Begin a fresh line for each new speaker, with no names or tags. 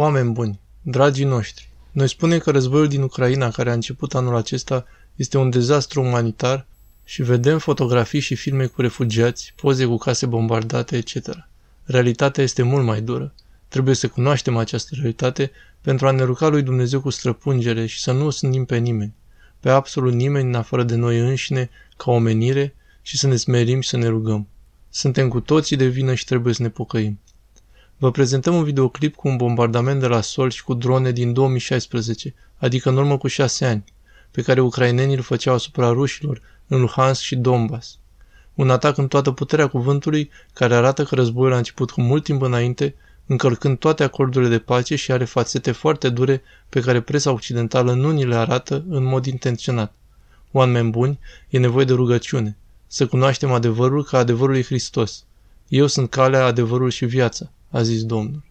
Oameni buni, dragii noștri, noi spunem că războiul din Ucraina, care a început anul acesta, este un dezastru umanitar și vedem fotografii și filme cu refugiați, poze cu case bombardate, etc. Realitatea este mult mai dură. Trebuie să cunoaștem această realitate pentru a ne ruga lui Dumnezeu cu străpungere și să nu o sândim pe nimeni, pe absolut nimeni în afară de noi înșine, ca omenire, și să ne smerim și să ne rugăm. Suntem cu toții de vină și trebuie să ne pocăim. Vă prezentăm un videoclip cu un bombardament de la sol și cu drone din 2016, adică în urmă cu șase ani, pe care ucrainenii îl făceau asupra rușilor în Luhansk și Donbass. Un atac în toată puterea cuvântului care arată că războiul a început cu mult timp înainte, încălcând toate acordurile de pace și are fațete foarte dure pe care presa occidentală nu ni le arată în mod intenționat. Oameni buni, e nevoie de rugăciune. Să cunoaștem adevărul ca adevărul lui Hristos. Eu sunt calea, adevărul și viața, a zis Domnul.